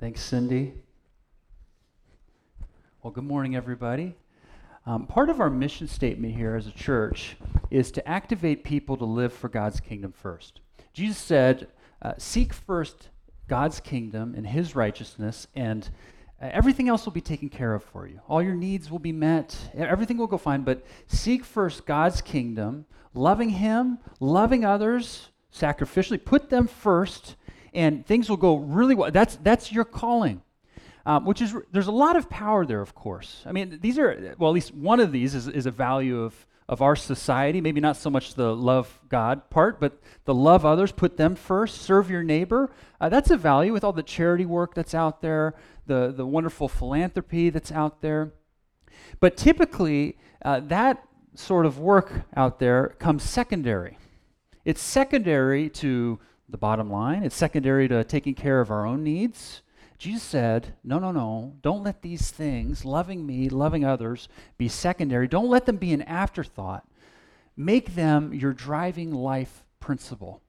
Thanks, Cindy. Well, good morning, everybody. Um, part of our mission statement here as a church is to activate people to live for God's kingdom first. Jesus said, uh, Seek first God's kingdom and his righteousness, and uh, everything else will be taken care of for you. All your needs will be met, everything will go fine, but seek first God's kingdom, loving him, loving others sacrificially, put them first, and things will go really well. That's, that's your calling um, which is, there's a lot of power there, of course. I mean, these are, well, at least one of these is, is a value of, of our society. Maybe not so much the love God part, but the love others, put them first, serve your neighbor. Uh, that's a value with all the charity work that's out there, the, the wonderful philanthropy that's out there. But typically, uh, that sort of work out there comes secondary. It's secondary to the bottom line, it's secondary to taking care of our own needs. Jesus said, No, no, no. Don't let these things, loving me, loving others, be secondary. Don't let them be an afterthought. Make them your driving life principle.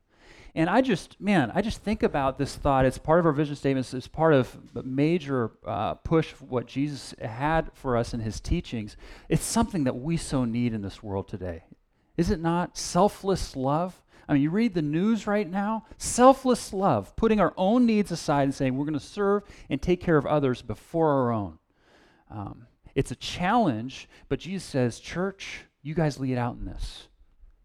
And I just, man, I just think about this thought. It's part of our vision statements. It's part of a major uh, push what Jesus had for us in his teachings. It's something that we so need in this world today. Is it not? Selfless love. I mean, you read the news right now selfless love, putting our own needs aside and saying we're going to serve and take care of others before our own. Um, it's a challenge, but Jesus says, Church, you guys lead out in this.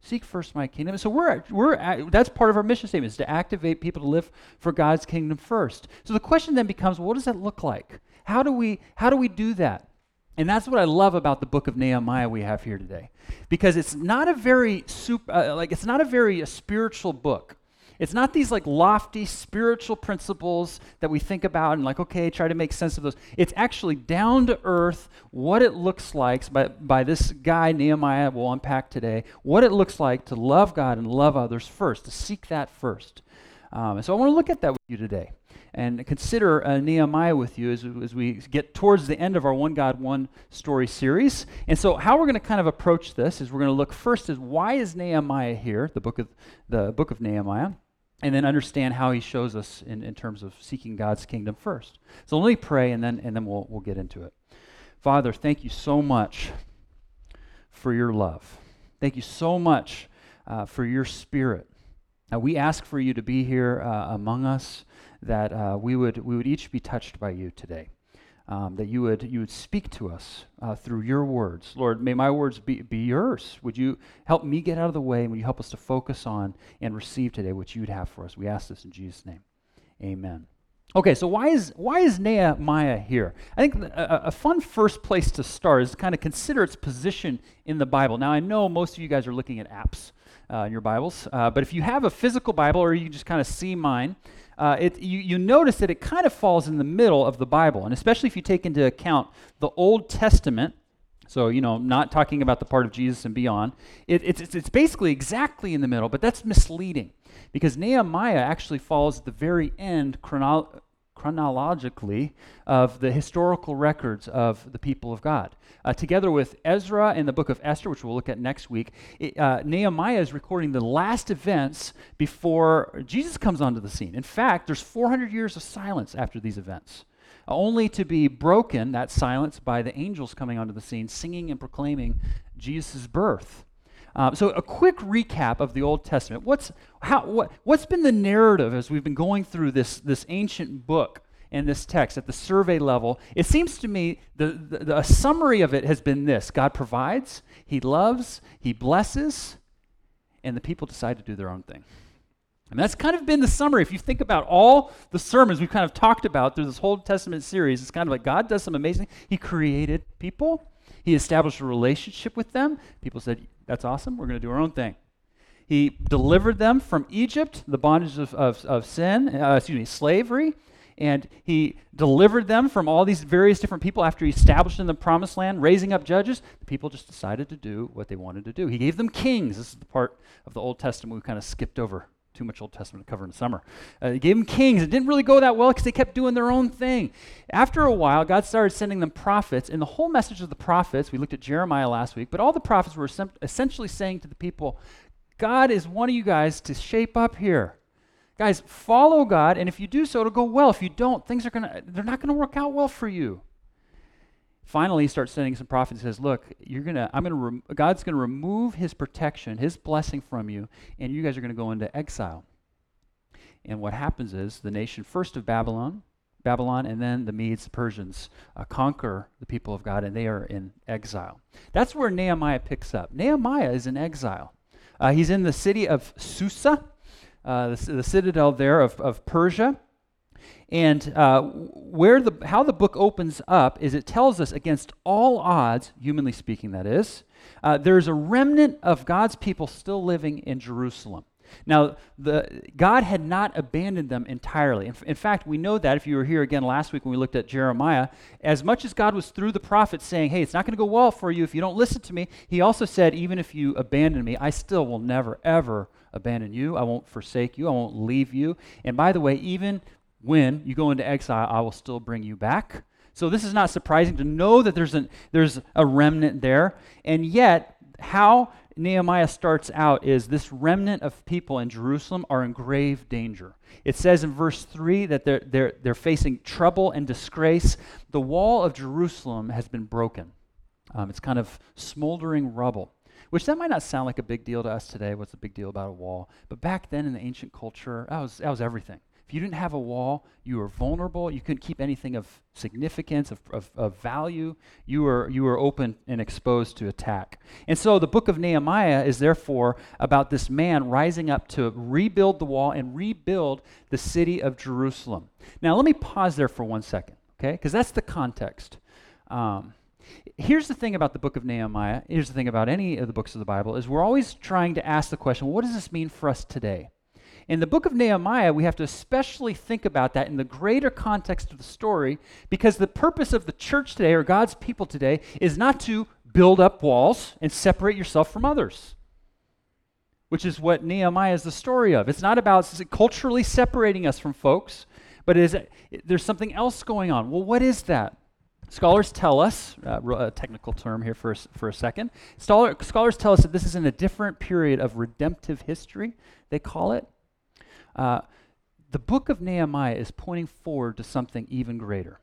Seek first my kingdom. So we're, we're that's part of our mission statement is to activate people to live for God's kingdom first. So the question then becomes, what does that look like? How do we how do we do that? And that's what I love about the book of Nehemiah we have here today. Because it's not a very super, uh, like it's not a very uh, spiritual book. It's not these like lofty spiritual principles that we think about and like, okay, try to make sense of those. It's actually down to earth what it looks like by, by this guy, Nehemiah, we'll unpack today, what it looks like to love God and love others first, to seek that first. Um, and so I want to look at that with you today and consider uh, Nehemiah with you as, as we get towards the end of our One God, One Story series. And so, how we're going to kind of approach this is we're going to look first is why is Nehemiah here, the book of the book of Nehemiah, and then understand how he shows us in, in terms of seeking God's kingdom first. So let me pray, and then and then we'll we'll get into it. Father, thank you so much for your love. Thank you so much uh, for your Spirit. Uh, we ask for you to be here uh, among us that uh, we, would, we would each be touched by you today. Um, that you would, you would speak to us uh, through your words. Lord, may my words be, be yours. Would you help me get out of the way? And would you help us to focus on and receive today what you'd have for us? We ask this in Jesus' name. Amen. Okay, so why is, why is Nehemiah here? I think a, a, fun first place to start is to kind of consider its position in the Bible. Now, I know most of you guys are looking at apps uh, in your Bibles, uh, but if you have a physical Bible or you just kind of see mine, uh, it, you, you notice that it kind of falls in the middle of the Bible. And especially if you take into account the Old Testament, so, you know, not talking about the part of Jesus and beyond, it, it's, it's basically exactly in the middle, but that's misleading because Nehemiah actually falls at the very end chrono- chronologically of the historical records of the people of God. Uh, together with Ezra and the book of Esther, which we'll look at next week, it, uh, Nehemiah is recording the last events before Jesus comes onto the scene. In fact, there's 400 years of silence after these events. only to be broken, that silence, by the angels coming onto the scene, singing and proclaiming Jesus' birth. Um, so, a quick recap of the Old Testament. What's, how, what, what's been the narrative as we've been going through this, this ancient book and this text at the survey level? It seems to me the, the, the, a summary of it has been this God provides, He loves, He blesses, and the people decide to do their own thing. And that's kind of been the summary. If you think about all the sermons we've kind of talked about through this whole Testament series, it's kind of like God does some amazing. He created people. He established a relationship with them. People said, that's awesome. We're going to do our own thing. He delivered them from Egypt, the bondage of, of, of sin, uh, excuse me, slavery. And he delivered them from all these various different people after he established in the promised land, raising up judges. The people just decided to do what they wanted to do. He gave them kings. This is the part of the Old Testament we kind of skipped over too much Old Testament to cover in the summer. Uh, he gave them kings. It didn't really go that well because they kept doing their own thing. After a while, God started sending them prophets, and the whole message of the prophets, we looked at Jeremiah last week, but all the prophets were essentially saying to the people, God is wanting you guys to shape up here. Guys, follow God, and if you do so, it'll go well. If you don't, things are gonna they're not gonna work out well for you. Finally, he starts sending some prophets. He says, "Look, you're gonna, I'm gonna, God's gonna remove His protection, His blessing from you, and you guys are gonna go into exile." And what happens is the nation first of Babylon, Babylon, and then the Medes, the Persians uh, conquer the people of God, and they are in exile. That's where Nehemiah picks up. Nehemiah is in exile. Uh, he's in the city of Susa, uh, the, the, citadel there of, of Persia. And uh, where the, how the book opens up is it tells us against all odds, humanly speaking, that is, uh, there's a remnant of God's people still living in Jerusalem. Now, the, God had not abandoned them entirely. In, in, fact, we know that if you were here again last week when we looked at Jeremiah, as much as God was through the prophet saying, hey, it's not going to go well for you if you don't listen to me, he also said, even if you abandon me, I still will never, ever abandon you. I won't forsake you. I won't leave you. And by the way, even when you go into exile, I will still bring you back. So this is not surprising to know that there's, an, there's a remnant there. And yet, how Nehemiah starts out is this remnant of people in Jerusalem are in grave danger. It says in verse 3 that they're, they're, they're facing trouble and disgrace. The wall of Jerusalem has been broken, um, it's kind of smoldering rubble. Which that might not sound like a big deal to us today. What's the big deal about a wall? But back then in the ancient culture, that was, that was everything. If you didn't have a wall, you were vulnerable. You couldn't keep anything of significance, of, of, of, value. You were, you were open and exposed to attack. And so the book of Nehemiah is therefore about this man rising up to rebuild the wall and rebuild the city of Jerusalem. Now, let me pause there for one second, okay? Because that's the context. Um, here's the thing about the book of Nehemiah. Here's the thing about any of the books of the Bible is we're always trying to ask the question, what does this mean for us today? In the book of Nehemiah, we have to especially think about that in the greater context of the story because the purpose of the church today or God's people today is not to build up walls and separate yourself from others, which is what Nehemiah is the story of. It's not about culturally separating us from folks, but is, there's something else going on. Well, what is that? Scholars tell us, uh, a technical term here for a, for a second, Scholar, scholars tell us that this is in a different period of redemptive history, they call it. Uh, the book of Nehemiah is pointing forward to something even greater.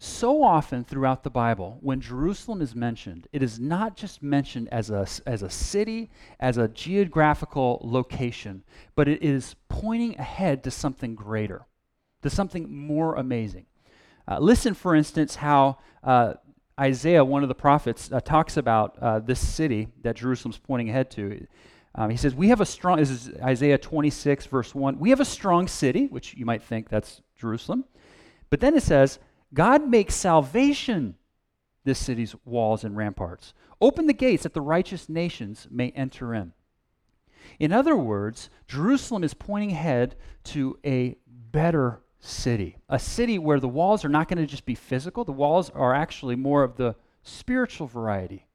So often throughout the Bible, when Jerusalem is mentioned, it is not just mentioned as a, as a city, as a geographical location, but it is pointing ahead to something greater, to something more amazing. Uh, listen, for instance, how uh, Isaiah, one of the prophets, uh, talks about uh, this city that Jerusalem's pointing ahead to. Um, he says, We have a strong, this is Isaiah 26, verse 1. We have a strong city, which you might think that's Jerusalem. But then it says, God makes salvation this city's walls and ramparts. Open the gates that the righteous nations may enter in. In other words, Jerusalem is pointing ahead to a better city, a city where the walls are not going to just be physical, the walls are actually more of the spiritual variety.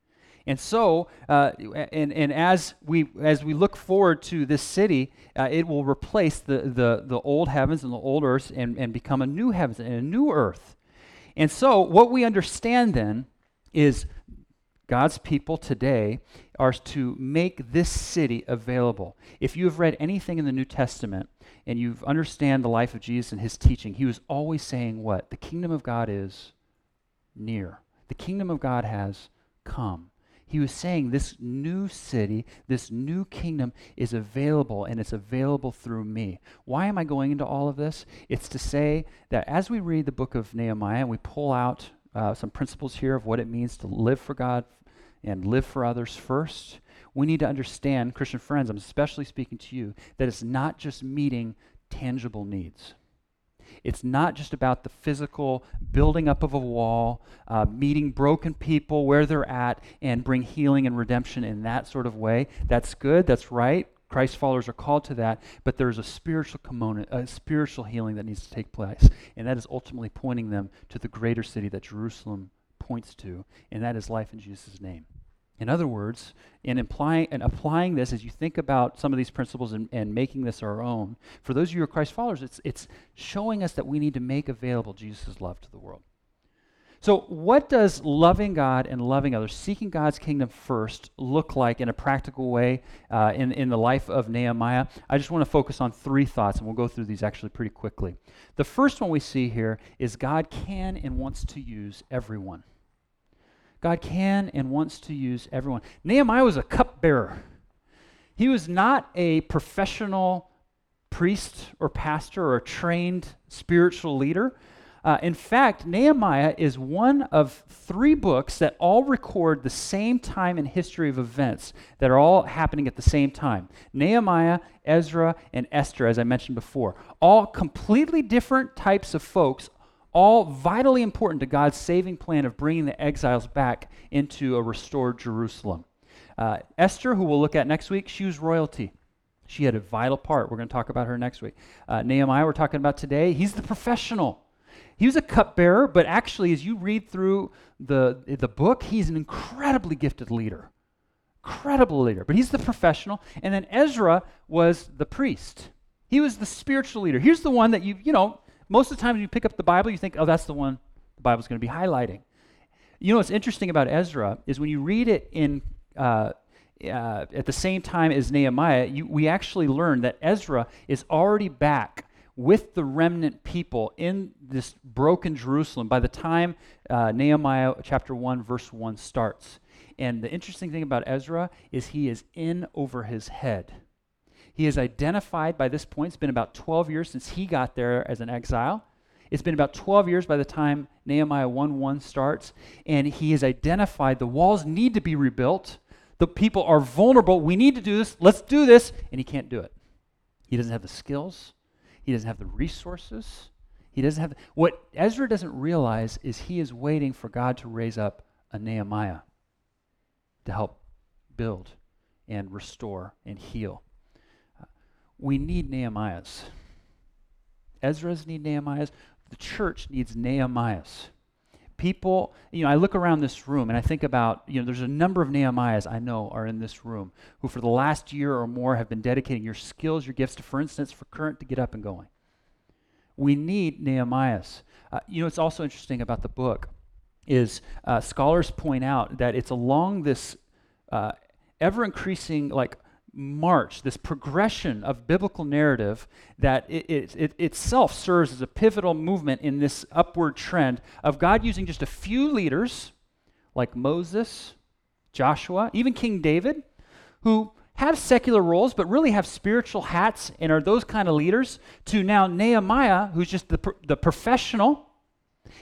And so, uh, and, and as, we, as we look forward to this city, uh, it will replace the, the, the old heavens and the old earth and, and become a new heavens and a new earth. And so, what we understand then is God's people today are to make this city available. If you have read anything in the New Testament and you understand the life of Jesus and his teaching, he was always saying what? The kingdom of God is near. The kingdom of God has come. He was saying this new city, this new kingdom is available, and it's available through me. Why am I going into all of this? It's to say that as we read the book of Nehemiah and we pull out uh, some principles here of what it means to live for God and live for others first, we need to understand, Christian friends, I'm especially speaking to you, that it's not just meeting tangible needs. It's not just about the physical building up of a wall, uh, meeting broken people where they're at, and bring healing and redemption in that sort of way. That's good, that's right. Christ followers are called to that, but there's a spiritual component, a spiritual healing that needs to take place. And that is ultimately pointing them to the greater city that Jerusalem points to, and that is life in Jesus' name. In other words, in implying applying this as you think about some of these principles and, and making this our own, for those of you who are Christ followers, it's, it's showing us that we need to make available Jesus' love to the world. So, what does loving God and loving others, seeking God's kingdom first, look like in a practical way uh, in, in the life of Nehemiah? I just want to focus on three thoughts, and we'll go through these actually pretty quickly. The first one we see here is God can and wants to use everyone. God can and wants to use everyone. Nehemiah was a cupbearer. He was not a professional priest or pastor or a trained spiritual leader. Uh, in fact, Nehemiah is one of three books that all record the same time in history of events that are all happening at the same time. Nehemiah, Ezra, and Esther, as I mentioned before, all completely different types of folks, all vitally important to God's saving plan of bringing the exiles back into a restored Jerusalem. Uh, Esther, who we'll look at next week, she was royalty. She had a vital part. We're going to talk about her next week. Uh, Nehemiah, we're talking about today, he's the professional. He was a cupbearer, but actually, as you read through the, the book, he's an incredibly gifted leader. Incredible leader. But he's the professional. And then Ezra was the priest. He was the spiritual leader. Here's the one that you, you know, most of the time you pick up the Bible, you think, oh, that's the one the Bible's going to be highlighting. You know what's interesting about Ezra is when you read it in uh, uh, at the same time as Nehemiah, you, we actually learn that Ezra is already back with the remnant people in this broken Jerusalem by the time uh, Nehemiah chapter 1, verse 1 starts. And the interesting thing about Ezra is he is in over his head. He is identified by this point. It's been about 12 years since he got there as an exile. It's been about 12 years by the time Nehemiah 1 1 starts. And he is identified the walls need to be rebuilt. The people are vulnerable. We need to do this. Let's do this. And he can't do it. He doesn't have the skills. He doesn't have the resources. He doesn't have. What Ezra doesn't realize is he is waiting for God to raise up a Nehemiah to help build and restore and heal. We need Nehemiahs. Ezra's need Nehemiahs. The church needs Nehemiahs people, you know, I look around this room and I think about, you know, there's a number of Nehemiahs I know are in this room who for the last year or more have been dedicating your skills, your gifts to, for instance, for Current to get up and going. We need Nehemiahs. Uh, you know, what's also interesting about the book is uh, scholars point out that it's along this uh, ever increasing, like, march, this progression of biblical narrative that it, it, it, itself serves as a pivotal movement in this upward trend of God using just a few leaders like Moses, Joshua, even King David, who have secular roles but really have spiritual hats and are those kind of leaders, to now Nehemiah, who's just the, the professional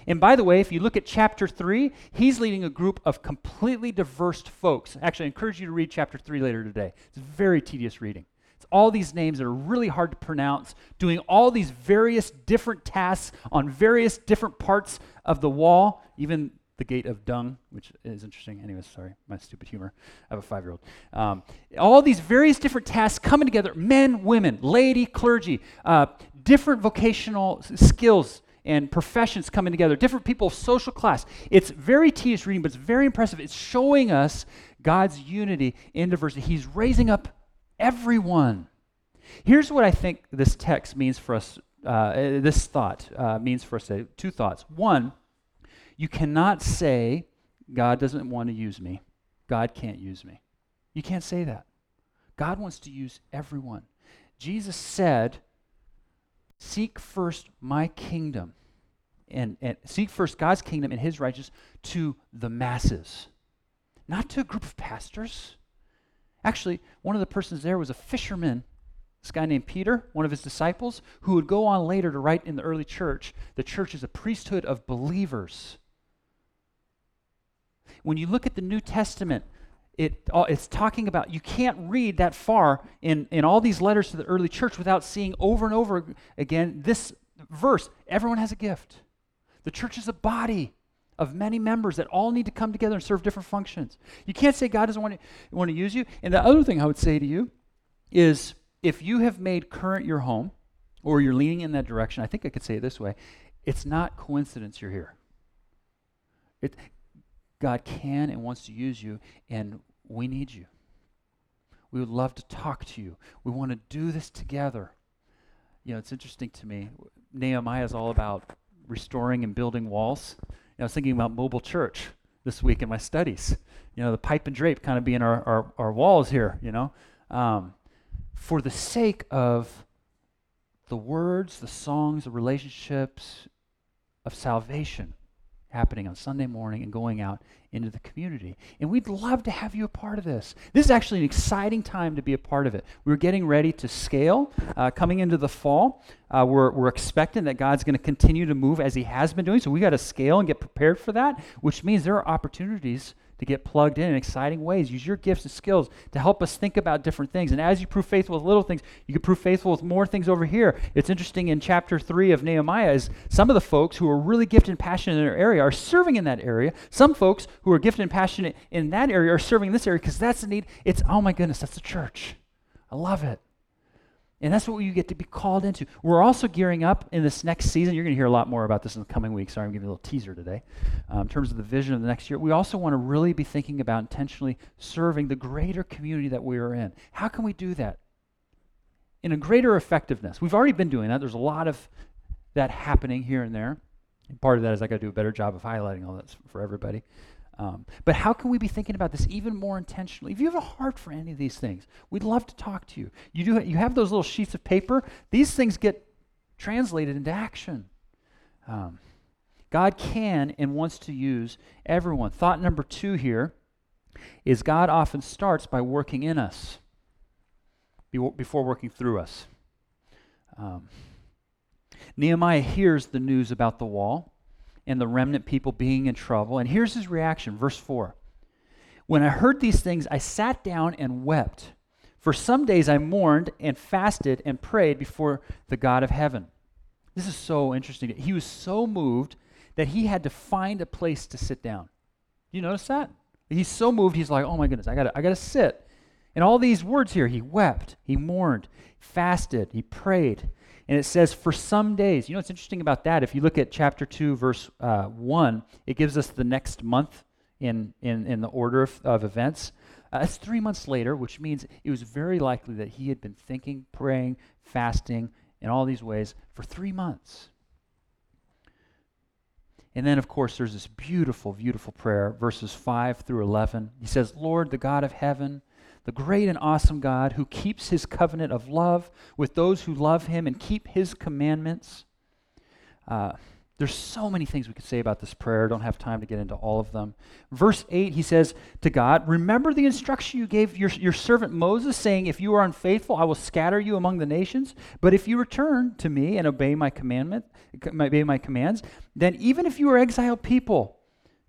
and by the way, if you look at chapter 3, he's leading a group of completely diverse folks. Actually, I encourage you to read chapter 3 later today. It's very tedious reading. It's all these names that are really hard to pronounce, doing all these various different tasks on various different parts of the wall, even the gate of dung, which is interesting. Anyways, sorry, my stupid humor. I have a five year old. Um, all these various different tasks coming together men, women, laity, clergy, uh, different vocational skills and professions coming together, different people of social class. It's very tedious reading, but it's very impressive. It's showing us God's unity in diversity. He's raising up everyone. Here's what I think this text means for us, uh, this thought uh, means for us today. Two thoughts. One, you cannot say, God doesn't want to use me. God can't use me. You can't say that. God wants to use everyone. Jesus said, Seek first my kingdom and, and seek first God's kingdom and his righteousness to the masses, not to a group of pastors. Actually, one of the persons there was a fisherman, this guy named Peter, one of his disciples, who would go on later to write in the early church the church is a priesthood of believers. When you look at the New Testament, it, it's talking about you can't read that far in, in all these letters to the early church without seeing over and over again this verse everyone has a gift. The church is a body of many members that all need to come together and serve different functions. You can't say God doesn't want to, want to use you. And the other thing I would say to you is if you have made current your home or you're leaning in that direction, I think I could say it this way it's not coincidence you're here. It, God can and wants to use you, and we need you. We would love to talk to you. We want to do this together. You know, it's interesting to me. Nehemiah is all about restoring and building walls. I was thinking about mobile church this week in my studies. You know, the pipe and drape kind of being our, our, our walls here, you know. Um, for the sake of the words, the songs, the relationships of salvation happening on Sunday morning and going out into the community. And we'd love to have you a part of this. This is actually an exciting time to be a part of it. We're getting ready to scale uh, coming into the fall. Uh, we're, we're expecting that God's going to continue to move as He has been doing. So we got to scale and get prepared for that, which means there are opportunities to get plugged in in exciting ways. Use your gifts and skills to help us think about different things. And as you prove faithful with little things, you can prove faithful with more things over here. It's interesting in chapter 3 of Nehemiah is some of the folks who are really gifted and passionate in their area are serving in that area. Some folks who are gifted and passionate in that area are serving in this area because that's the need. It's, oh my goodness, that's the church. I love it. And that's what you get to be called into. We're also gearing up in this next season. You're going to hear a lot more about this in the coming weeks. Sorry, I'm giving you a little teaser today. Um, in terms of the vision of the next year, we also want to really be thinking about intentionally serving the greater community that we are in. How can we do that? In a greater effectiveness. We've already been doing that. There's a lot of that happening here and there. And part of that is I got to do a better job of highlighting all that for everybody. Um, but how can we be thinking about this even more intentionally? If you have a heart for any of these things, we'd love to talk to you. You do. You have those little sheets of paper. These things get translated into action. Um, God can and wants to use everyone. Thought number two here is God often starts by working in us before working through us. Um, Nehemiah hears the news about the wall and the remnant people being in trouble. And here's his reaction, verse 4. When I heard these things, I sat down and wept. For some days I mourned and fasted and prayed before the God of heaven. This is so interesting. He was so moved that he had to find a place to sit down. You notice that? He's so moved, he's like, oh my goodness, I gotta, I gotta sit. And all these words here, he wept, he mourned, fasted, he prayed. And it says, for some days. You know what's interesting about that? If you look at chapter 2, verse uh, 1, it gives us the next month in, in, in the order of, of events. Uh, that's three months later, which means it was very likely that he had been thinking, praying, fasting in all these ways for three months. And then, of course, there's this beautiful, beautiful prayer, verses 5 through 11. He says, Lord, the God of heaven, the great and awesome God who keeps his covenant of love with those who love him and keep his commandments. Uh, there's so many things we could say about this prayer. Don't have time to get into all of them. Verse 8, he says to God, Remember the instruction you gave your, your servant Moses, saying, If you are unfaithful, I will scatter you among the nations. But if you return to me and obey my commandment, obey my commands, then even if you are exiled people,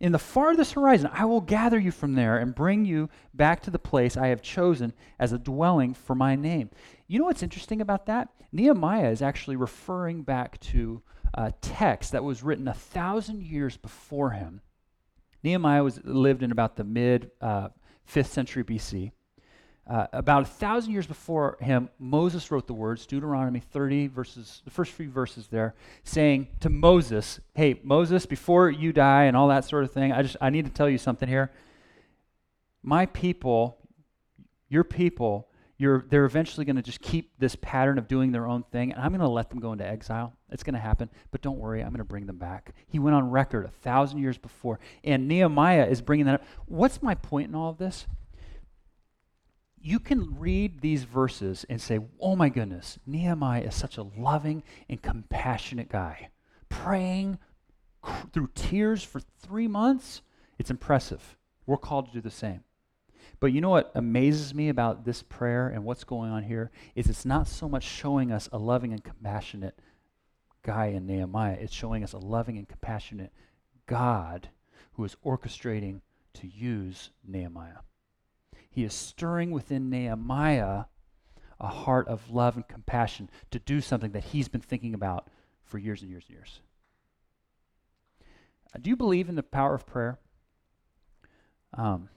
in the farthest horizon, I will gather you from there and bring you back to the place I have chosen as a dwelling for my name. You know what's interesting about that? Nehemiah is actually referring back to a text that was written a thousand years before him. Nehemiah was lived in about the mid uh, 5th century BC. Uh, about a thousand years before him, Moses wrote the words, Deuteronomy 30, verses, the first few verses there, saying to Moses, Hey, Moses, before you die and all that sort of thing, I just I need to tell you something here. My people, your people, you're, they're eventually going to just keep this pattern of doing their own thing, and I'm going to let them go into exile. It's going to happen, but don't worry, I'm going to bring them back. He went on record a thousand years before, and Nehemiah is bringing that up. What's my point in all of this? You can read these verses and say, oh my goodness, Nehemiah is such a loving and compassionate guy. Praying cr- through tears for three months, it's impressive. We're called to do the same. But you know what amazes me about this prayer and what's going on here is it's not so much showing us a loving and compassionate guy in Nehemiah, it's showing us a loving and compassionate God who is orchestrating to use Nehemiah he is stirring within Nehemiah a heart of love and compassion to do something that he's been thinking about for years and years and years. Uh, do you believe in the power of prayer? Um,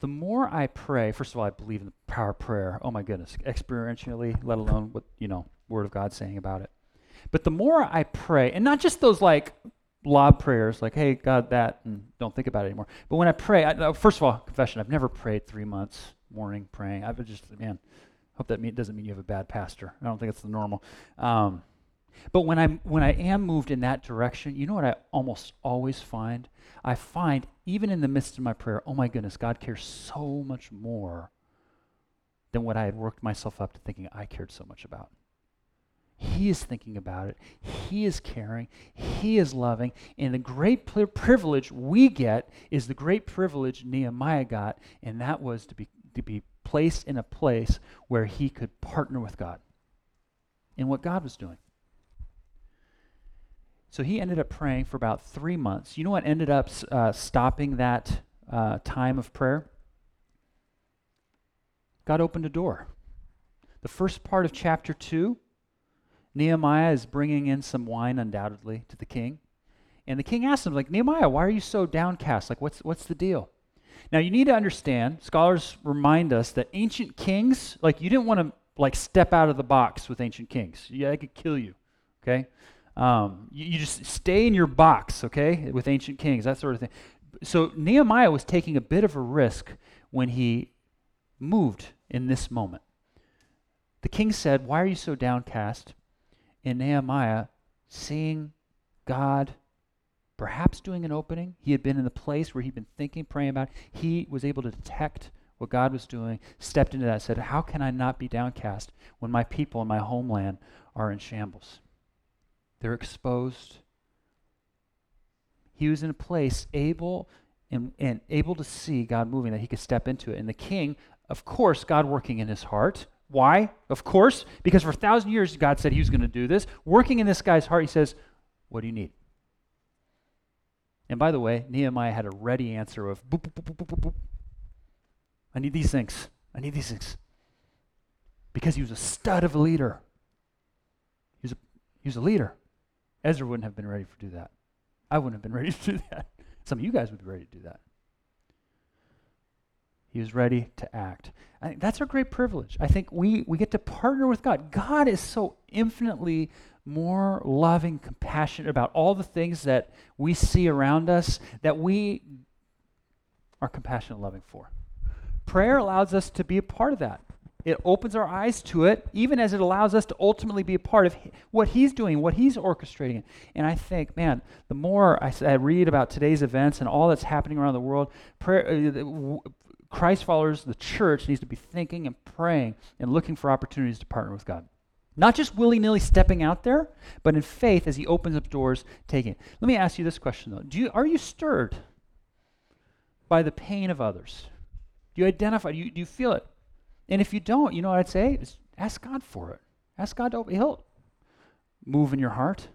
the more I pray, first of all, I believe in the power of prayer. Oh my goodness, experientially, let alone what you know, Word of God saying about it. But the more I pray, and not just those like lob prayers like, hey, God, that, and don't think about it anymore. But when I pray, I, first of all, confession, I've never prayed three months morning praying. I've just, man, hope that mean, doesn't mean you have a bad pastor. I don't think it's the normal. Um, But when I'm when I am moved in that direction, you know what I almost always find? I find even in the midst of my prayer, oh my goodness, God cares so much more than what I had worked myself up to thinking I cared so much about. He is thinking about it. He is caring. He is loving. And the great privilege we get is the great privilege Nehemiah got, and that was to be, to be placed in a place where he could partner with God in what God was doing. So he ended up praying for about three months. You know what ended up uh, stopping that uh, time of prayer? God opened a door. The first part of chapter 2 Nehemiah is bringing in some wine, undoubtedly, to the king. And the king asks him, like, Nehemiah, why are you so downcast? Like, what's, what's the deal? Now, you need to understand, scholars remind us that ancient kings, like, you didn't want to, like, step out of the box with ancient kings. Yeah, they could kill you, okay? Um, you, you just stay in your box, okay, with ancient kings, that sort of thing. So Nehemiah was taking a bit of a risk when he moved in this moment. The king said, Why are you so downcast? In Nehemiah seeing God perhaps doing an opening. He had been in the place where he'd been thinking, praying about. He was able to detect what God was doing, stepped into that, said, How can I not be downcast when my people and my homeland are in shambles? They're exposed. He was in a place able and, and able to see God moving, that he could step into it. And the king, of course, God working in his heart, why? Of course, because for a thousand years, God said he was going to do this. Working in this guy's heart, he says, What do you need? And by the way, Nehemiah had a ready answer of, boop, boop, boop. I need these things. I need these things. Because he was a stud of a leader. He was a, he was a leader. Ezra wouldn't have been ready to do that. I wouldn't have been ready to do that. Some of you guys would be ready to do that. He was ready to act. That's our great privilege. I think we, we get to partner with God. God is so infinitely more loving, compassionate about all the things that we see around us that we are compassionate loving for. Prayer allows us to be a part of that. It opens our eyes to it, even as it allows us to ultimately be a part of what He's doing, what He's orchestrating. And I think, man, the more I, I read about today's events and all that's happening around the world, prayer, uh, Christ followers, the church, needs to be thinking and praying and looking for opportunities to partner with God. Not just willy nilly stepping out there, but in faith as He opens up doors, taking it. Let me ask you this question, though. Do you, are you stirred by the pain of others? Do you identify? Do you, do you feel it? And if you don't, you know what I'd say? Is ask God for it. Ask God to open. He'll move in your heart.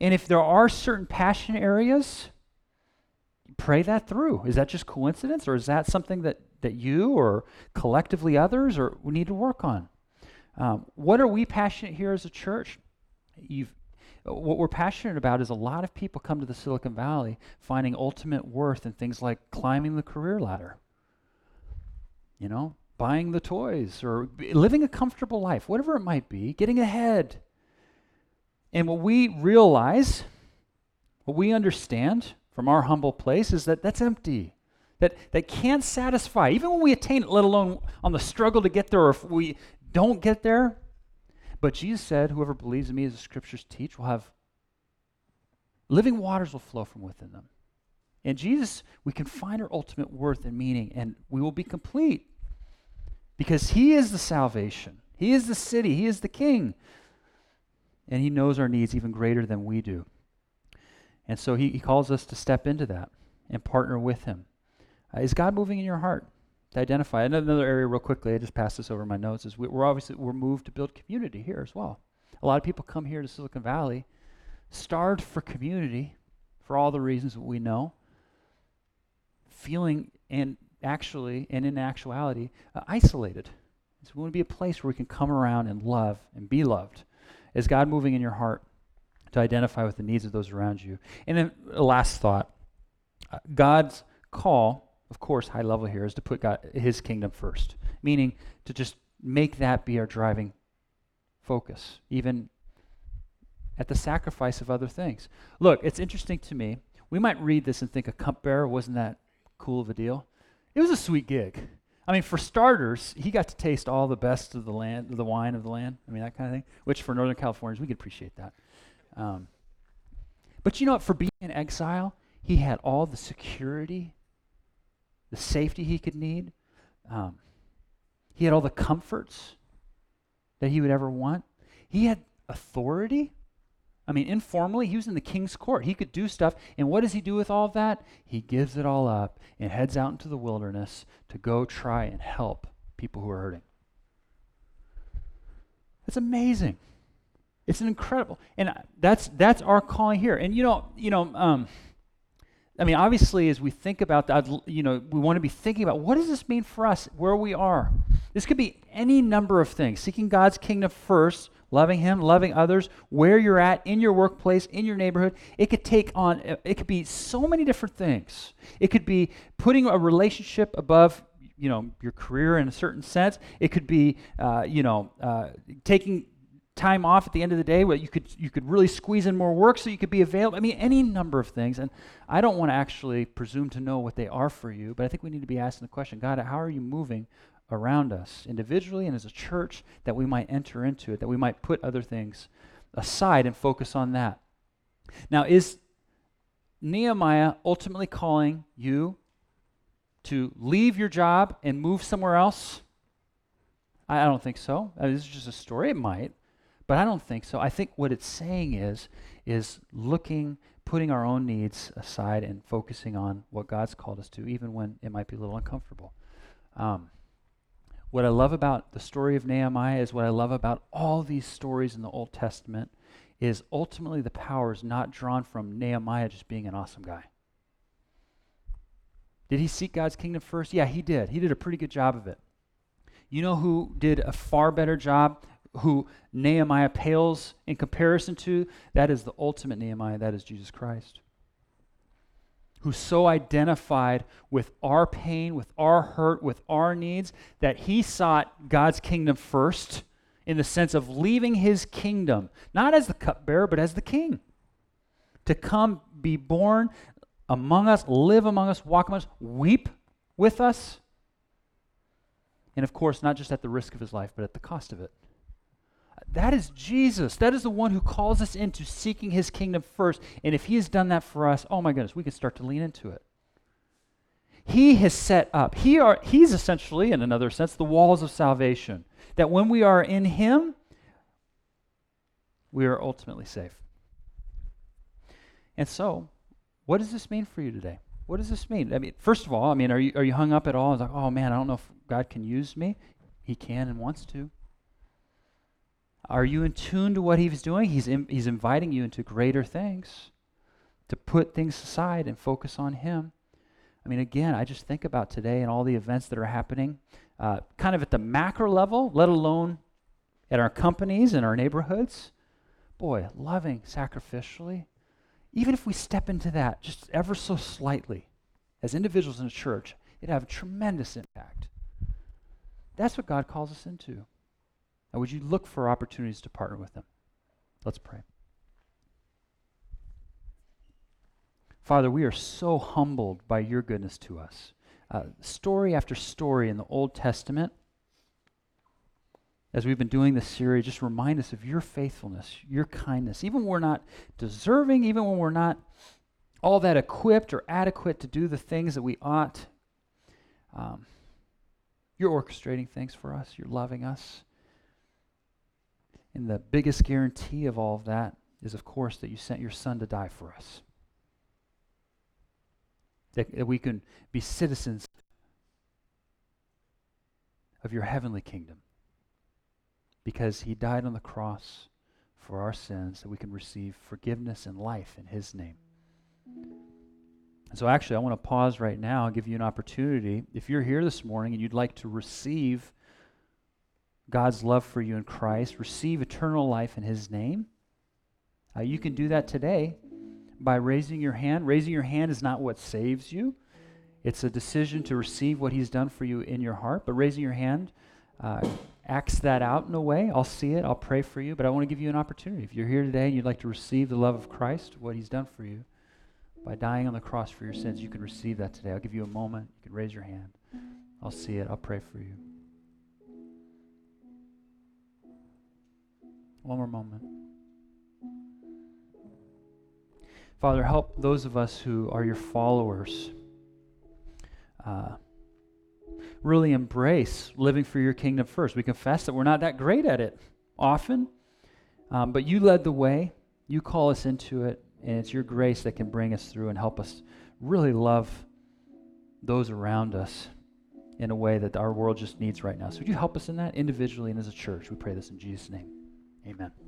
And if there are certain passion areas pray that through. Is that just coincidence, or is that something that, that you or collectively others or we need to work on? Um, what are we passionate here as a church? You've, what we're passionate about is a lot of people come to the Silicon Valley finding ultimate worth in things like climbing the career ladder, you know, buying the toys or living a comfortable life, whatever it might be, getting ahead. And what we realize, what we understand, from our humble place is that that's empty. That, that can't satisfy. Even when we attain it, let alone on the struggle to get there, or if we don't get there. But Jesus said, Whoever believes in me, as the scriptures teach, will have living waters will flow from within them. In Jesus, we can find our ultimate worth and meaning, and we will be complete. Because He is the salvation, He is the city, He is the King. And He knows our needs even greater than we do. And so he, he calls us to step into that and partner with him. Uh, is God moving in your heart? To identify another area real quickly, I just passed this over my notes, is we, we're obviously we're moved to build community here as well. A lot of people come here to Silicon Valley starved for community for all the reasons that we know, feeling and actually and in actuality uh, isolated. So we want to be a place where we can come around and love and be loved. Is God moving in your heart? To identify with the needs of those around you. And then a last thought uh, God's call, of course, high level here, is to put God, his kingdom first, meaning to just make that be our driving focus, even at the sacrifice of other things. Look, it's interesting to me. We might read this and think a cupbearer wasn't that cool of a deal. It was a sweet gig. I mean, for starters, he got to taste all the best of the land, the wine of the land. I mean, that kind of thing. Which for Northern Californians, we could appreciate that. Um, but you know what? For being in exile, he had all the security, the safety he could need. Um, he had all the comforts that he would ever want. He had authority. I mean, informally, he was in the king's court. He could do stuff. And what does he do with all that? He gives it all up and heads out into the wilderness to go try and help people who are hurting. It's amazing. It's an incredible, and that's that's our calling here. And you know, you know, um, I mean, obviously, as we think about that, you know, we want to be thinking about what does this mean for us, where we are. This could be any number of things. Seeking God's kingdom first, loving Him, loving others, where you're at, in your workplace, in your neighborhood. It could take on, it could be so many different things. It could be putting a relationship above you know your career in a certain sense it could be uh, you know uh, taking time off at the end of the day where you could you could really squeeze in more work so you could be available. I mean, any number of things. And I don't want to actually presume to know what they are for you, but I think we need to be asking the question, God, how are you moving around us individually and as a church that we might enter into it, that we might put other things aside and focus on that. Now, is Nehemiah ultimately calling you to leave your job and move somewhere else? I don't think so. I mean, this is just a story. It might. But I don't think so. I think what it's saying is is looking, putting our own needs aside and focusing on what God's called us to, even when it might be a little uncomfortable. Um, what I love about the story of Nehemiah is what I love about all these stories in the Old Testament is ultimately the power is not drawn from Nehemiah just being an awesome guy. Did he seek God's kingdom first? Yeah, he did. He did a pretty good job of it. You know who did a far better job who Nehemiah pales in comparison to, that is the ultimate Nehemiah, that is Jesus Christ. who so identified with our pain, with our hurt, with our needs, that he sought God's kingdom first in the sense of leaving his kingdom, not as the cupbearer, but as the king. To come, be born among us, live among us, walk among us, weep with us. And of course, not just at the risk of his life, but at the cost of it. That is Jesus. That is the one who calls us into seeking his kingdom first. And if he has done that for us, oh my goodness, we can start to lean into it. He has set up, he are, he's essentially, in another sense, the walls of salvation. That when we are in him, we are ultimately safe. And so, what does this mean for you today? What does this mean? I mean, first of all, I mean, are you, are you hung up at all? It's like, oh man, I don't know if God can use me. He can and wants to. Are you in tune to what he's doing? He's, in, he's inviting you into greater things, to put things aside and focus on him. I mean, again, I just think about today and all the events that are happening, uh, kind of at the macro level, let alone at our companies and our neighborhoods. Boy, loving sacrificially, even if we step into that just ever so slightly as individuals in a church, it'd have a tremendous impact. That's what God calls us into. And would you look for opportunities to partner with them? Let's pray. Father, we are so humbled by your goodness to us. Uh, story after story in the Old Testament, as we've been doing this series, just remind us of your faithfulness, your kindness. Even when we're not deserving, even when we're not all that equipped or adequate to do the things that we ought, um, you're orchestrating things for us, you're loving us. And the biggest guarantee of all of that is, of course, that you sent your son to die for us. That, that we can be citizens of your heavenly kingdom. Because he died on the cross for our sins, that we can receive forgiveness and life in his name. And so, actually, I want to pause right now and give you an opportunity. If you're here this morning and you'd like to receive God's love for you in Christ, receive eternal life in His name. Uh, you can do that today by raising your hand. Raising your hand is not what saves you, it's a decision to receive what He's done for you in your heart. But raising your hand uh, acts that out in a way. I'll see it, I'll pray for you, but I want to give you an opportunity. If you're here today and you'd like to receive the love of Christ, what He's done for you, by dying on the cross for your sins, you can receive that today. I'll give you a moment. You can raise your hand. I'll see it. I'll pray for you. One more moment. Father, help those of us who are your followers uh, really embrace living for your kingdom first. We confess that we're not that great at it often, um, but you led the way. You call us into it, and it's your grace that can bring us through and help us really love those around us in a way that our world just needs right now. So, would you help us in that individually and as a church? We pray this in Jesus' name. Amen.